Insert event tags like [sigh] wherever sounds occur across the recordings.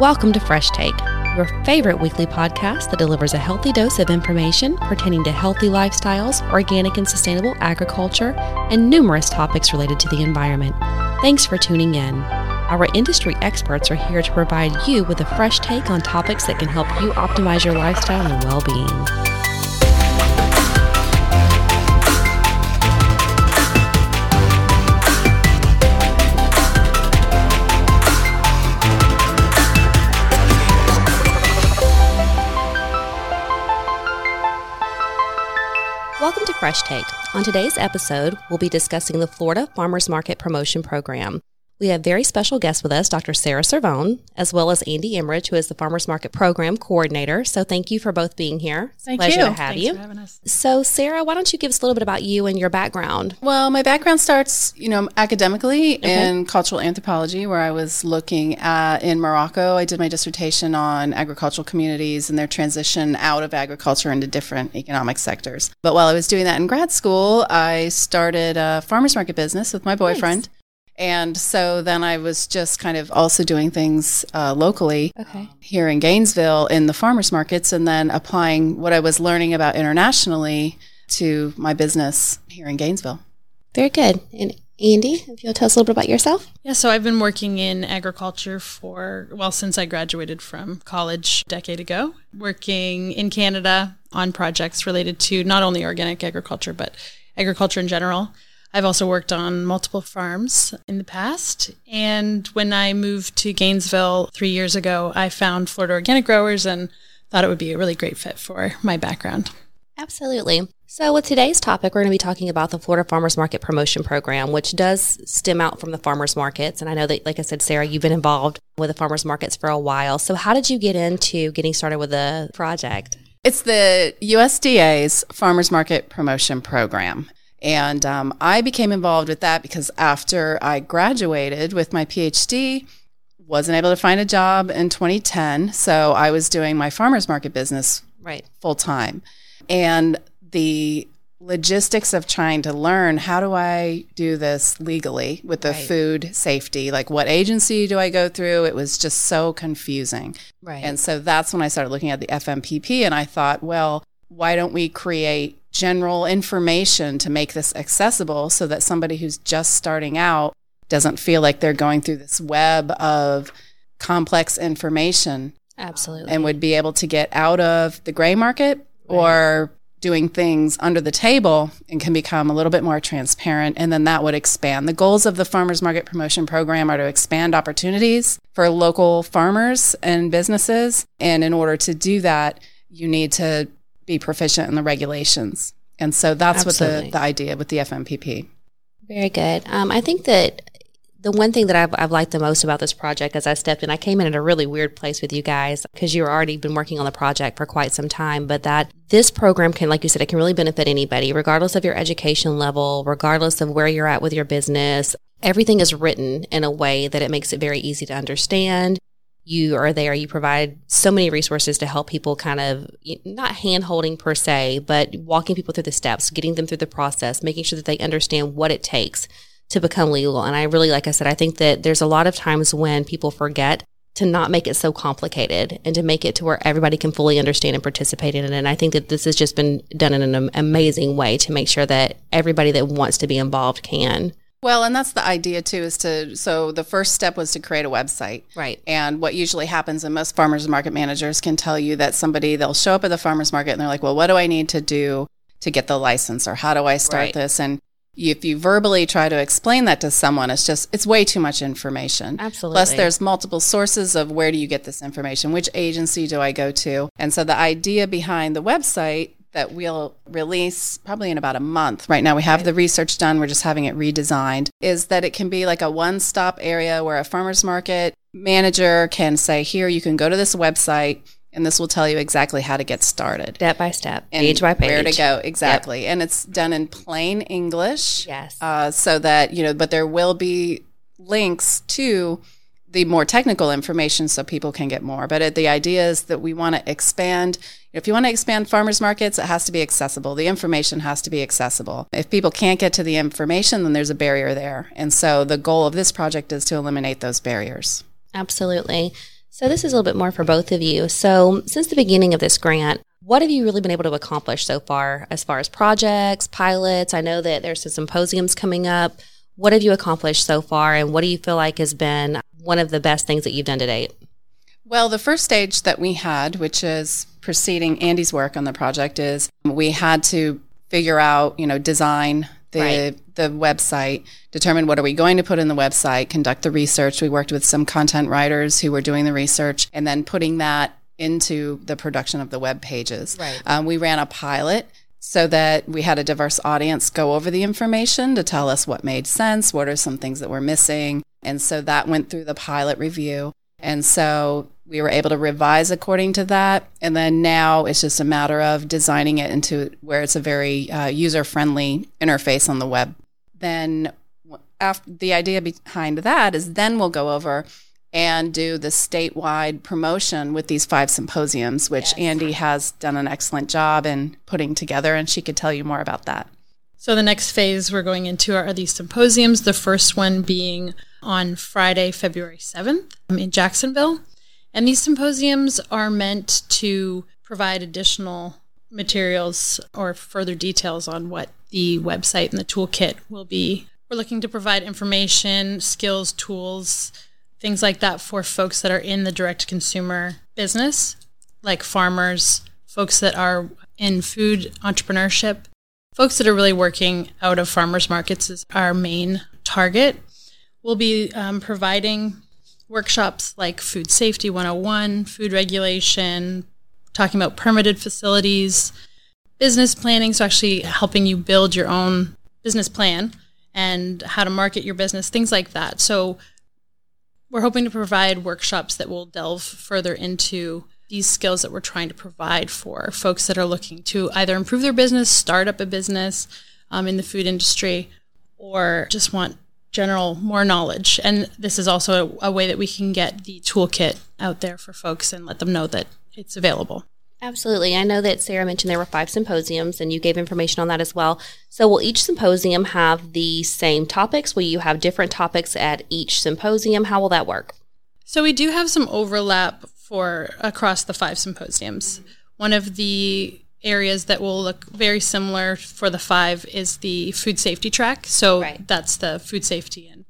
Welcome to Fresh Take, your favorite weekly podcast that delivers a healthy dose of information pertaining to healthy lifestyles, organic and sustainable agriculture, and numerous topics related to the environment. Thanks for tuning in. Our industry experts are here to provide you with a fresh take on topics that can help you optimize your lifestyle and well being. Welcome to Fresh Take. On today's episode, we'll be discussing the Florida Farmers Market Promotion Program. We have very special guests with us, Dr. Sarah Cervone, as well as Andy Emmerich, who is the Farmers Market Program Coordinator. So thank you for both being here. Thank Pleasure you. to have Thanks you. for having us. So, Sarah, why don't you give us a little bit about you and your background? Well, my background starts, you know, academically in cultural anthropology, where I was looking at in Morocco. I did my dissertation on agricultural communities and their transition out of agriculture into different economic sectors. But while I was doing that in grad school, I started a farmers market business with my boyfriend. And so then I was just kind of also doing things uh, locally Okay. here in Gainesville in the farmers markets and then applying what I was learning about internationally to my business here in Gainesville. Very good. And Andy, if you'll tell us a little bit about yourself. Yeah, so I've been working in agriculture for, well, since I graduated from college a decade ago, working in Canada on projects related to not only organic agriculture, but agriculture in general. I've also worked on multiple farms in the past. And when I moved to Gainesville three years ago, I found Florida Organic Growers and thought it would be a really great fit for my background. Absolutely. So, with today's topic, we're going to be talking about the Florida Farmers Market Promotion Program, which does stem out from the farmers markets. And I know that, like I said, Sarah, you've been involved with the farmers markets for a while. So, how did you get into getting started with the project? It's the USDA's Farmers Market Promotion Program. And um, I became involved with that because after I graduated with my PhD, wasn't able to find a job in 2010. So I was doing my farmers market business Right. full time. And the logistics of trying to learn how do I do this legally with the Right. food safety? Like, what agency do I go through? It was just so confusing. Right. And so that's when I started looking at the FMPP and I thought, well, why don't we create general information to make this accessible so that somebody who's just starting out doesn't feel like they're going through this web of complex information? Absolutely. and would be able to get out of the gray market or doing things under the table and can become a little bit more transparent. And then that would expand. The goals of the farmers market promotion program are to expand opportunities for local farmers and businesses. And in order to do that you need to be proficient in the regulations and so that's what the, the idea with the fmpp Very good. Um, I think that the one thing that I've, I've liked the most about this project as I stepped in, I came in at a really weird place with you guys because you've already been working on the project for quite some time, but that this program can, like you said, it can really benefit anybody, regardless of your education level, regardless of where you're at with your business. Everything is written in a way that it makes it very easy to understand. You are there, you provide so many resources to help people kind of not hand holding per se, but walking people through the steps, getting them through the process, making sure that they understand what it takes to become legal. And I really, like I said, I think that there's a lot of times when people forget to not make it so complicated and to make it to where everybody can fully understand and participate in it. And I think that this has just been done in an amazing way to make sure that everybody that wants to be involved can. Well and that's the idea too is to so the first step was to create a website Right. And what usually happens, and most farmers market managers can tell you that somebody, they'll show up at the farmers market and they're like, well, what do I need to do to get the license? Or how do I start Right. this? And if you verbally try to explain that to someone, it's just, it's way too much information. Absolutely. Plus, there's multiple sources of where do you get this information? Which agency do I go to? And so the idea behind the website that we'll release probably in about a month. Right now, we have the research done. We're just having it redesigned. Is that it can be like a one stop area where a farmer's market manager can say, here, you can go to this website and this will tell you exactly how to get started. Step by step, And page by page. Where to go, exactly. And it's done in plain English Yes. uh, so that you know but there will be links to the more technical information so people can get more but uh, the idea is that we want to expand if you want to expand farmers markets it has to be accessible the information has to be accessible if people can't get to the information then there's a barrier there and so the goal of this project is to eliminate those barriers Absolutely. So this is a little bit more for both of you. So since the beginning of this grant, what have you really been able to accomplish so far as far as projects, pilots? I know that there's some symposiums coming up. What have you accomplished so far and what do you feel like has been one of the best things that you've done to date? Well, the first stage that we had, which is preceding Andy's work on the project, is we had to figure out, you know, design the right. the website, determine what are we going to put in the website, conduct the research. We worked with some content writers who were doing the research, and then putting that into the production of the web pages. Right. Um, we ran a pilot so that we had a diverse audience go over the information to tell us what made sense, what are some things that were missing, and so that went through the pilot review. And so we were able to revise according to that. And then now it's just a matter of designing it into where it's a very uh, user friendly interface on the web. Then, after the idea behind that is then we'll go over and do the statewide promotion with these five symposiums, which yes. Andy has done an excellent job in putting together, and she could tell you more about that. So, the next phase we're going into are these symposiums, the first one being on Friday, February 7th in Jacksonville. And these symposiums are meant to provide additional materials or further details on what the website and the toolkit will be. We're looking to provide information, skills, tools, things like that for folks that are in the direct consumer business, like farmers, folks that are in food entrepreneurship, folks that are really working out of farmers markets is our main target. We'll be um, providing workshops like Food Safety 101, food regulation, talking about permitted facilities, business planning, so actually helping you build your own business plan and how to market your business, things like that. So we're hoping to provide workshops that will delve further into these skills that we're trying to provide for folks that are looking to either improve their business, start up a business um, in the food industry, or just want general more knowledge. And this is also a, a way that we can get the toolkit out there for folks and let them know that it's available. Absolutely. I know that Sarah mentioned there were five symposiums and you gave information on that as well. So, will each symposium have the same topics? Will you have different topics at each symposium? How will that work? So, we do have some overlap for across the five symposiums. One of the areas that will look very similar for the five is the food safety track. So, right. that's the food safety and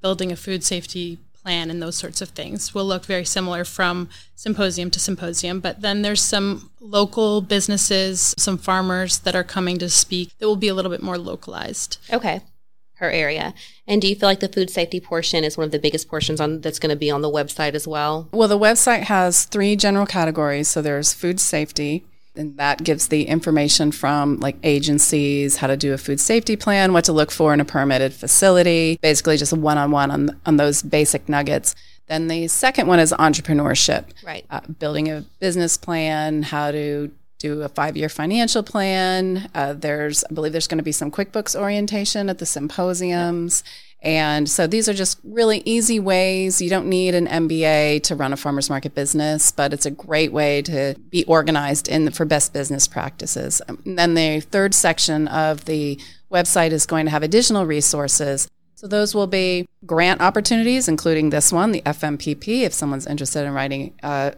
building a food safety plan and those sorts of things will look very similar from symposium to symposium. But then there's some local businesses, some farmers that are coming to speak that will be a little bit more localized. Okay. Her area. And do you feel like the food safety portion is one of the biggest portions on that's going to be on the website as well? Well, the website has three general categories. So there's food safety, and that gives the information from like agencies, how to do a food safety plan, what to look for in a permitted facility, basically just a one on one on on those basic nuggets. Then the second one is entrepreneurship, right? Uh, building a business plan, how to do a five year financial plan. Uh, there's, I believe, there's going to be some QuickBooks orientation at the symposiums. And so these are just really easy ways. You don't need an MBA to run a farmers market business, but it's a great way to be organized in for best business practices. And um, then the third section of the website is going to have additional resources. So those will be grant opportunities, including this one, the FMPP, if someone's interested in writing a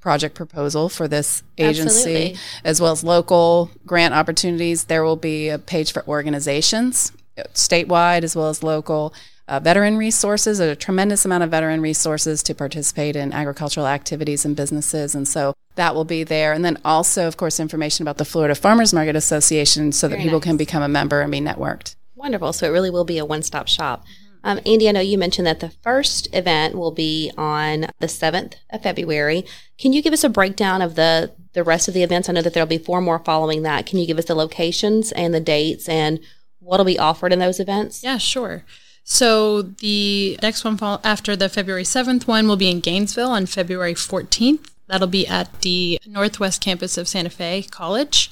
project proposal for this agency, Absolutely. as well as local grant opportunities. There will be a page for organizations statewide as well as local. Uh, veteran resources, a tremendous amount of veteran resources to participate in agricultural activities and businesses. And so that will be there. And then also, of course, information about the Florida Farmers Market Association so Very that people nice. can become a member and be networked. Wonderful. So it really will be a one stop shop. Um, Andy, I know you mentioned that the first event will be on the 7th of February. Can you give us a breakdown of the, the rest of the events? I know that there'll be four more following that. Can you give us the locations and the dates and what'll be offered in those events? Yeah, sure. So the next one after the February 7th one will be in Gainesville on February 14th. That'll be at the Northwest campus of Santa Fe College.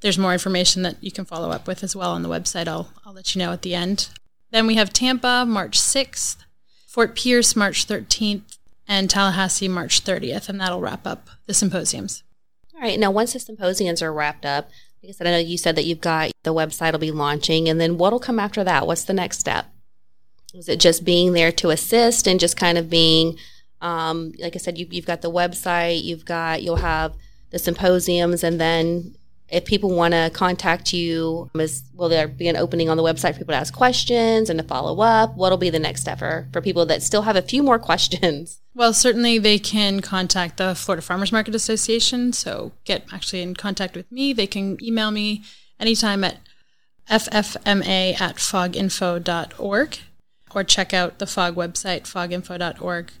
There's more information that you can follow up with as well on the website. I'll, I'll let you know at the end. Then we have Tampa, March 6th, Fort Pierce, March 13th, and Tallahassee, March 30th. And that'll wrap up the symposiums. All right. Now, once the symposiums are wrapped up, said, I know you said that you've got the website will be launching, and then what'll come after that? What's the next step? Is it just being there to assist and just kind of being Um, like I said, you, you've got the website, you've got, you'll have the symposiums, and then if people want to contact you, will there be an opening on the website for people to ask questions and to follow up? What'll be the next step for, for people that still have a few more [laughs] questions? Well, certainly they can contact the Florida Farmers Market Association. So get actually in contact with me. They can email me anytime at ffma at foginfo.org or check out the FOG website, foginfo.org.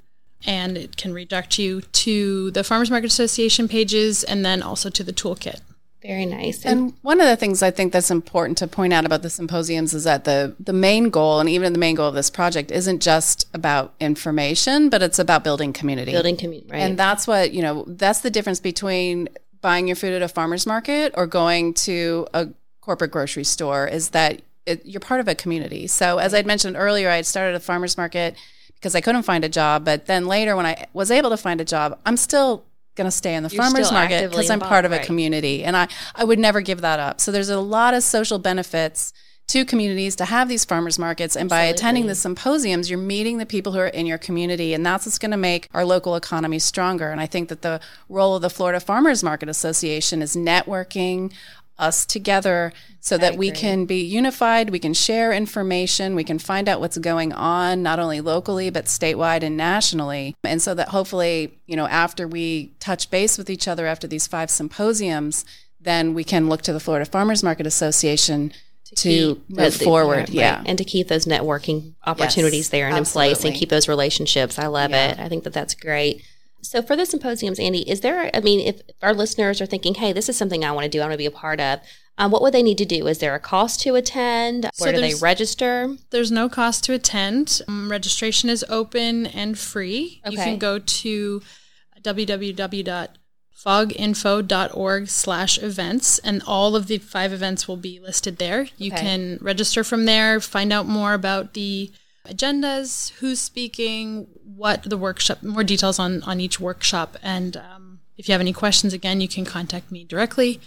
And it can redirect you to the Farmers Market Association pages and then also to the toolkit. Very nice. And one of the things I think that's important to point out about the symposiums is that the the main goal and even the main goal of this project isn't just about information, but it's about building community. building community, right? And that's what, you know, that's the difference between buying your food at a farmer's market or going to a corporate grocery store is that it, you're part of a community. So as I'd mentioned earlier, I had started a farmer's market because I couldn't find a job, but then later when I was able to find a job, I'm still going to stay in the You're farmers market because I'm part of a right. community and I, I would never give that up. So there's a lot of social benefits to communities to have these farmers markets and by attending the symposiums you're meeting the people who are in your community and that's what's going to make our local economy stronger and I think that the role of the Florida Farmers Market Association is networking us together so that we can be unified, we can share information, we can find out what's going on not only locally but statewide and nationally. And so that hopefully, you know, after we touch base with each other after these five symposiums, then we can look to the Florida Farmers Market Association to, keep move the- forward. right, Yeah. and to keep those networking opportunities there and in place and keep those relationships. I love Yeah. it. I think that that's great. So for the symposiums, Andy, is there? I mean, if our listeners are thinking, "Hey, this is something I want to do. I want to be a part of," um, what would they need to do? Is there a cost to attend? So Where do they register? There's no cost to attend. Um, registration is open and free. Okay. You can go to www.foginfo.org slash events and all of the five events will be listed there. You Okay. can register from there, find out more about the agendas, who's speaking, what the workshop, more details on, on each workshop. And um, if you have any questions, again, you can contact me directly.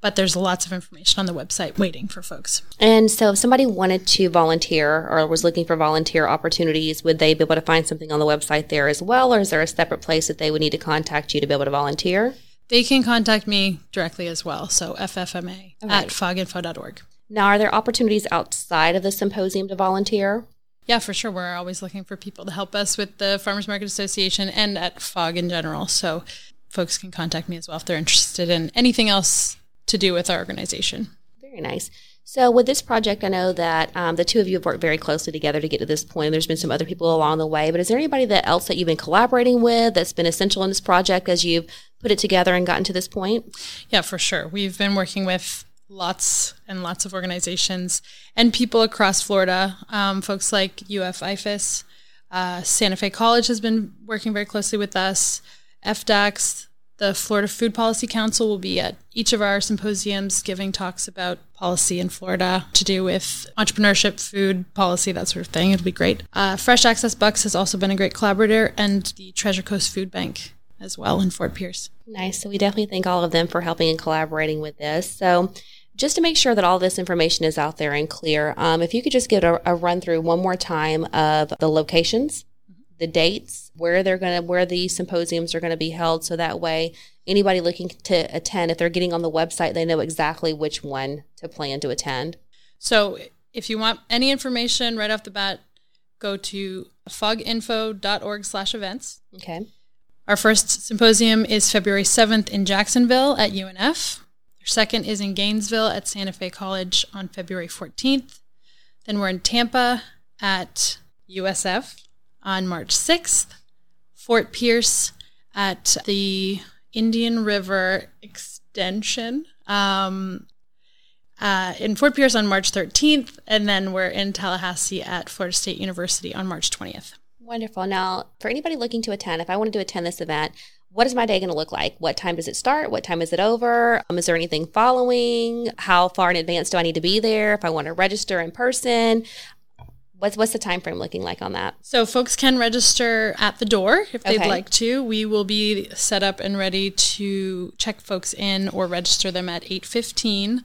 But there's lots of information on the website waiting for folks. And so, if somebody wanted to volunteer or was looking for volunteer opportunities, would they be able to find something on the website there as well, or is there a separate place that they would need to contact you to be able to volunteer? They can contact me directly as well. So ffma at foginfo.org. Now, are there opportunities outside of the symposium to volunteer? Yeah, for sure. We're always looking for people to help us with the Farmers Market Association and at FOG in general. So folks can contact me as well if they're interested in anything else to do with our organization. Very nice. So, with this project, I know that um, the two of you have worked very closely together to get to this point. There's been some other people along the way, but is there anybody that else that you've been collaborating with that's been essential in this project as you've put it together and gotten to this point? Yeah, for sure. We've been working with lots and lots of organizations and people across Florida, um, folks like UF IFAS. Uh, Santa Fe College has been working very closely with us. FDACS, the Florida Food Policy Council, will be at each of our symposiums giving talks about policy in Florida to do with entrepreneurship, food policy, that sort of thing. It'll be great. Uh, Fresh Access Bucks has also been a great collaborator, and the Treasure Coast Food Bank as well in Fort Pierce. Nice. So, we definitely thank all of them for helping and collaborating with this. So, just to make sure that all this information is out there and clear, um, if you could just give a, a run through one more time of the locations, the dates, where they're going to, where the symposiums are going to be held, so that way anybody looking to attend, if they're getting on the website, they know exactly which one to plan to attend. So if you want any information right off the bat, go to foginfo.org slash events. Okay. Our first symposium is February 7th in Jacksonville at UNF. Our second is in Gainesville at Santa Fe College on February 14th. Then we're in Tampa at USF on March 6th. Fort Pierce at the Indian River Extension um, uh, in Fort Pierce on March 13th. And then we're in Tallahassee at Florida State University on March 20th. Wonderful. Now, for anybody looking to attend, if I wanted to attend this event, what is my day going to look like? What time does it start? What time is it over? Um, is there anything following? How far in advance do I need to be there? If I want to register in person, what's what's the time frame looking like on that? So folks can register at the door if they'd Okay. like to. We will be set up and ready to check folks in or register them at 8:15.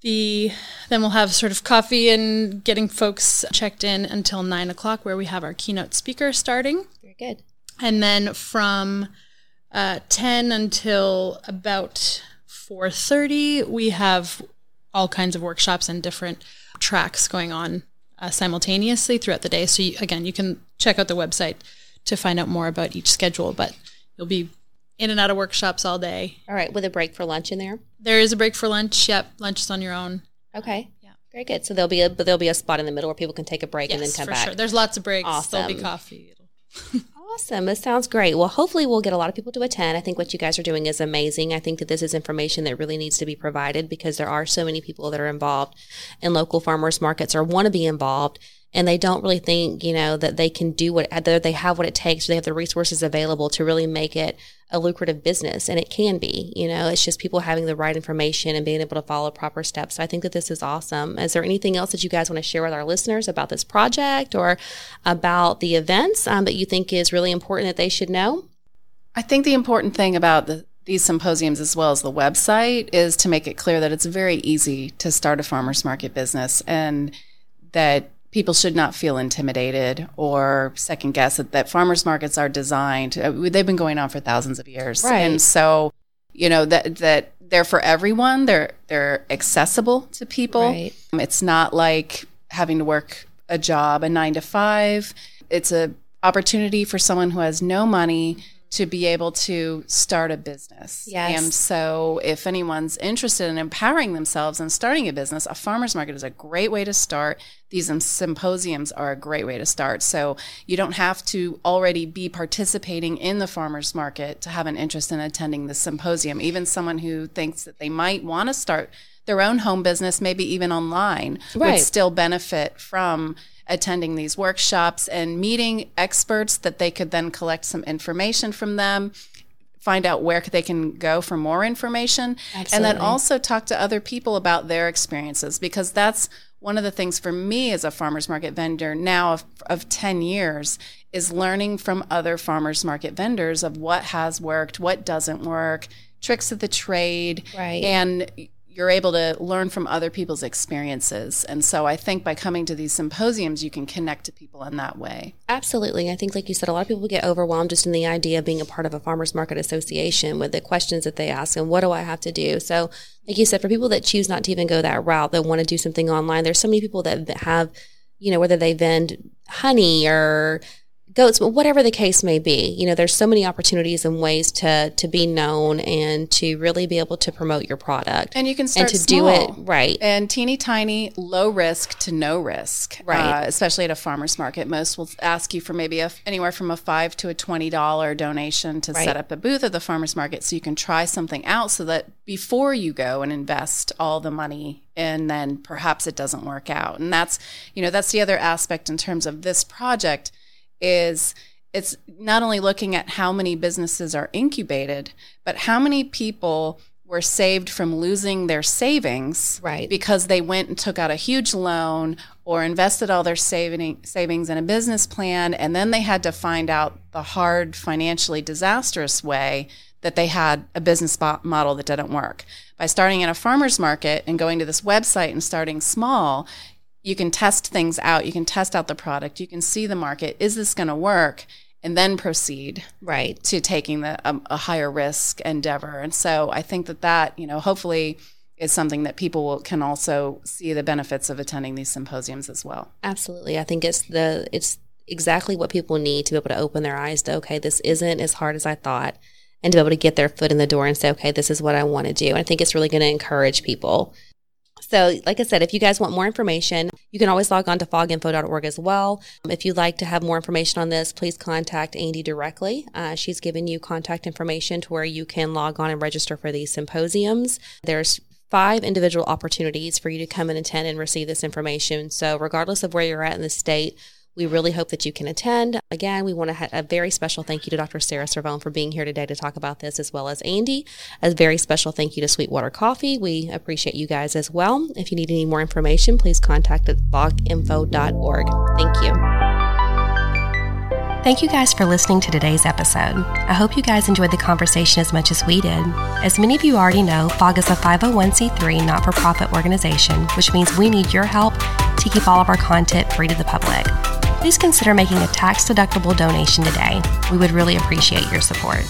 The then we'll have sort of coffee and getting folks checked in until nine o'clock, where we have our keynote speaker starting. Very good. And then from uh, 10 until about 4.30, we have all kinds of workshops and different tracks going on uh, simultaneously throughout the day. So you, again, you can check out the website to find out more about each schedule, but you'll be in and out of workshops all day. All right, with a break for lunch in there. There is a break for lunch. Yep, lunch is on your own. Okay. Yeah. Very good. So there'll be a but there'll be a spot in the middle where people can take a break yes, and then come for back. Sure. There's lots of breaks. Awesome. There'll be coffee. Awesome. This sounds great. Well, hopefully, we'll get a lot of people to attend. I think what you guys are doing is amazing. I think that this is information that really needs to be provided because there are so many people that are involved in local farmers markets or want to be involved and they don't really think, you know, that they can do what they have what it takes, or they have the resources available to really make it a lucrative business. And it can be, you know, it's just people having the right information and being able to follow proper steps. So I think that this is awesome. Is there anything else that you guys want to share with our listeners about this project or about the events um, that you think is really important that they should know? I think the important thing about the, these symposiums as well as the website is to make it clear that it's very easy to start a farmers market business and that people should not feel intimidated or second guess that, that farmers markets are designed uh, they've been going on for thousands of years right. and so you know that that they're for everyone they're they're accessible to people right. it's not like having to work a job a 9 to 5 it's a opportunity for someone who has no money to be able to start a business. Yes. And so if anyone's interested in empowering themselves and starting a business, a farmer's market is a great way to start. These symposiums are a great way to start. So you don't have to already be participating in the farmer's market to have an interest in attending the symposium. Even someone who thinks that they might want to start their own home business, maybe even online, right. would still benefit from attending these workshops and meeting experts that they could then collect some information from them find out where they can go for more information Absolutely. and then also talk to other people about their experiences because that's one of the things for me as a farmers market vendor now of, of 10 years is learning from other farmers market vendors of what has worked what doesn't work tricks of the trade right. and you're able to learn from other people's experiences. And so I think by coming to these symposiums, you can connect to people in that way. Absolutely. I think, like you said, a lot of people get overwhelmed just in the idea of being a part of a farmers market association with the questions that they ask and what do I have to do? So, like you said, for people that choose not to even go that route, that want to do something online, there's so many people that have, you know, whether they vend honey or goats, but whatever the case may be, you know, there's so many opportunities and ways to to be known and to really be able to promote your product. And you can start and to small. do it right. And teeny tiny, low risk to no risk. Right. Uh, especially at a farmer's market. Most will ask you for maybe a, anywhere from a five to a twenty dollar donation to Right. set up a booth at the farmer's market so you can try something out so that before you go and invest all the money and then perhaps it doesn't work out. And that's you know, that's the other aspect in terms of this project is it's not only looking at how many businesses are incubated, but how many people were saved from losing their savings Right. because they went and took out a huge loan or invested all their saving, savings in a business plan and then they had to find out the hard financially disastrous way that they had a business model that didn't work by starting in a farmers market and going to this website and starting small you can test things out. You can test out the product. You can see the market. Is this going to work? And then proceed right. to taking the um, a higher risk endeavor. And so I think that that you know hopefully is something that people will, can also see the benefits of attending these symposiums as well. Absolutely. I think it's the it's exactly what people need to be able to open their eyes to okay, this isn't as hard as I thought and to be able to get their foot in the door and say, okay, this is what I want to do. And I think it's really going to encourage people. So, like I said, if you guys want more information, you can always log on to foginfo.org as well. If you'd like to have more information on this, please contact Andy directly. Uh, she's given you contact information to where you can log on and register for these symposiums. There's five individual opportunities for you to come and attend and receive this information. So, regardless of where you're at in the state, we really hope that you can attend. Again, we want to have a very special thank you to Dr. Sarah Cervone for being here today to talk about this, as well as Andy. A very special thank you to Sweetwater Coffee. We appreciate you guys as well. If you need any more information, please contact at foginfo.org. Thank you. Thank you guys for listening to today's episode. I hope you guys enjoyed the conversation as much as we did. As many of you already know, FOG is a 501c3 not for profit organization, which means we need your help to keep all of our content free to the public. Please consider making a tax deductible donation today. We would really appreciate your support.